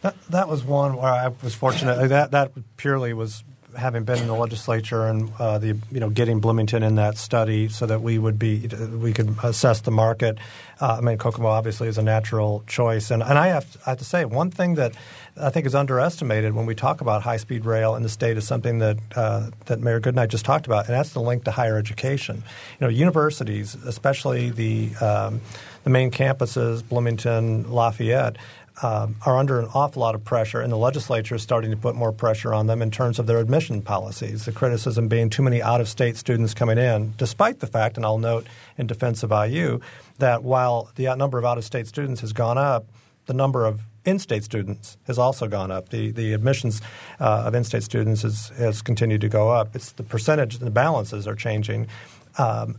That, that was one where I was fortunate. That that purely was having been in the legislature and uh, the you know getting Bloomington in that study so that we would be we could assess the market. Uh, I mean, Kokomo obviously is a natural choice, and and I have, to, I have to say one thing that I think is underestimated when we talk about high speed rail in the state is something that uh, that Mayor Goodnight just talked about, and that's the link to higher education. You know, universities, especially the um, the main campuses, Bloomington, Lafayette, um, are under an awful lot of pressure, and the legislature is starting to put more pressure on them in terms of their admission policies. The criticism being too many out of state students coming in, despite the fact, and I'll note in defense of IU, that while the number of out of state students has gone up, the number of in state students has also gone up. The, the admissions uh, of in state students has, has continued to go up. It's the percentage, the balances are changing. Um,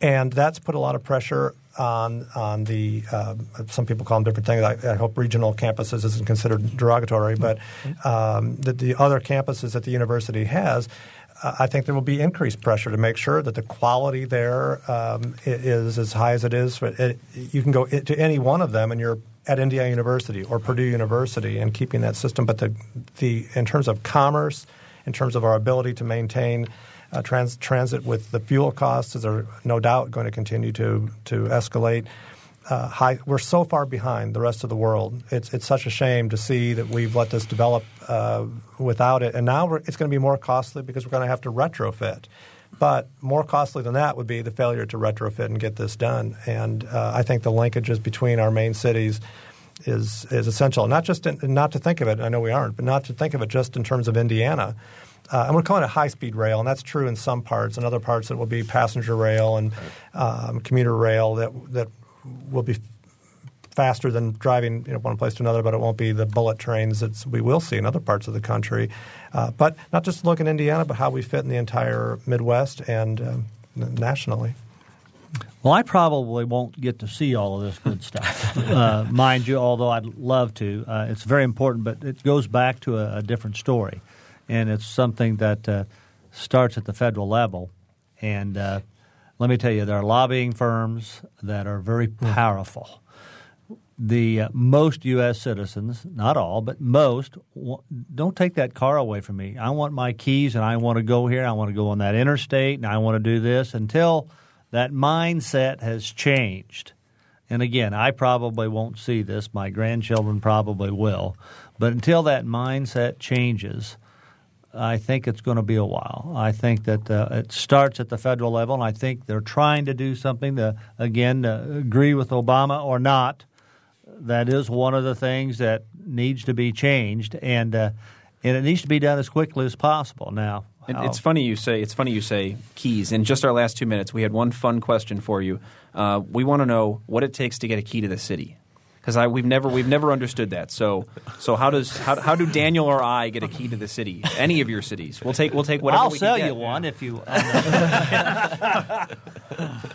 and that's put a lot of pressure on on the uh, some people call them different things. I, I, hope regional campuses isn't considered derogatory, but um, the, the, other campuses that the university has. I think there will be increased pressure to make sure that the quality there um, is as high as it is. It, you can go to any one of them, and you're at Indiana University or Purdue University, and keeping that system. But the the in terms of commerce, in terms of our ability to maintain uh, trans- transit with the fuel costs are no doubt going to continue to to escalate. Uh, high, we're so far behind the rest of the world. It's it's such a shame to see that we've let this develop uh, without it, and now it's going to be more costly because we're going to have to retrofit. But more costly than that would be the failure to retrofit and get this done. And uh, I think the linkages between our main cities is is essential. Not just in, not to think of it. I know we aren't, but not to think of it just in terms of Indiana. Uh, and we're calling it a high speed rail, and that's true in some parts. In other parts, it will be passenger rail and um, commuter rail that that will be faster than driving you know, one place to another, but it won't be the bullet trains that we will see in other parts of the country. Uh, but not just look in Indiana, but how we fit in the entire Midwest and uh, nationally. Well, I probably won't get to see all of this good stuff, uh, mind you, although I'd love to. Uh, it's very important, but it goes back to a, a different story. And it's something that uh, starts at the federal level. And uh, let me tell you, there are lobbying firms that are very hmm. powerful. The uh, most U.S. citizens, not all, but most, don't take that car away from me. I want my keys and I want to go here. I want to go on that interstate and I want to do this until – that mindset has changed. And again, I probably won't see this. My grandchildren probably will. But until that mindset changes, I think it's going to be a while. I think that uh, it starts at the federal level, and I think they're trying to do something to, again, to agree with Obama or not. That is one of the things that needs to be changed, and uh, and it needs to be done as quickly as possible. Now, it's funny you say it's funny you say keys. In just our last two minutes, we had one fun question for you. Uh, we want to know what it takes to get a key to the city because we've never we've never understood that. So so how does how, how do Daniel or I get a key to the city? Any of your cities? We'll take we'll take whatever. I'll we sell can you one if you.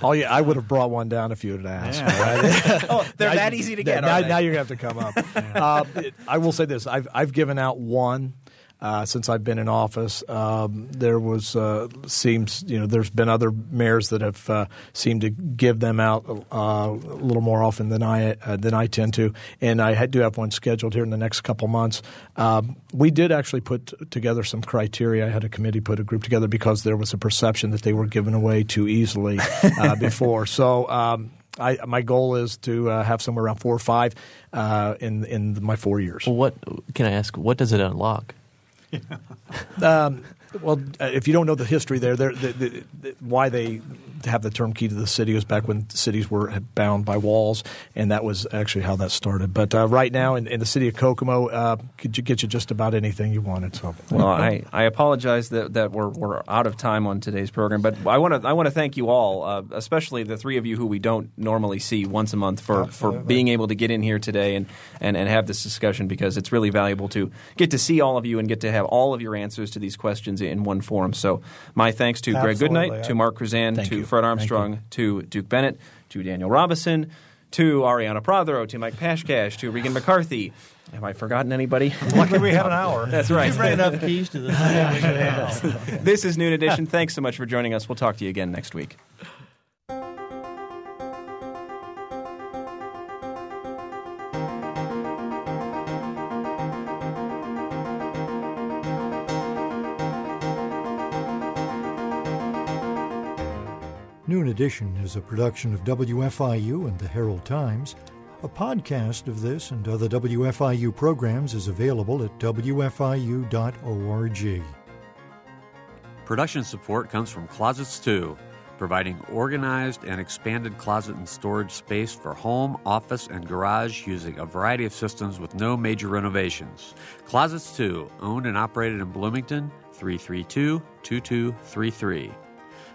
oh yeah, I would have brought one down if you had asked. Yeah. oh, they're now, that easy to get. Now, now, you're gonna have to come up. Uh, I will say this: I've I've given out one uh, since I've been in office. Um, there was uh, seems you know there's been other mayors that have uh, seemed to give them out uh, a little more often than I uh, than I tend to, and I do have one scheduled here in the next couple months. Um, we did actually put together some criteria. I had a committee put a group together because there was a perception that they were given away too easily uh, before. So. Um, I, my goal is to uh, have somewhere around four or five uh, in in my four years. What can I ask? What does it unlock? Um, well, uh, if you don't know the history there, the, the, the, why they have the term key to the city was back when cities were bound by walls, and that was actually how that started. But uh, right now, in, in, the city of Kokomo, uh, could you get you just about anything you wanted. So, well, I, I apologize that, that we're, we're out of time on today's program, but I want to I want to thank you all, uh, especially the three of you who we don't normally see once a month for, for being able to get in here today and, and, and have this discussion because it's really valuable to get to see all of you and get to have all of your answers to these questions in one forum. So, my thanks to Absolutely. Greg Goodnight, to Mark Kruzan, to you. Fred Armstrong, to Duke Bennett, to Daniel Robison, to Ariana Prothero, to Mike Pashkash, to Regan McCarthy. Have I forgotten anybody? Luckily, we had an hour. That's right. You bring enough keys to this. this is Noon Edition. Thanks so much for joining us. We'll talk to you again next week. Edition is a production of WFIU and the Herald Times. A podcast of this and other WFIU programs is available at WFIU.org. Production support comes from Closets 2, providing organized and expanded closet and storage space for home, office, and garage using a variety of systems with no major renovations. Closets 2, owned and operated in Bloomington, 332 2233.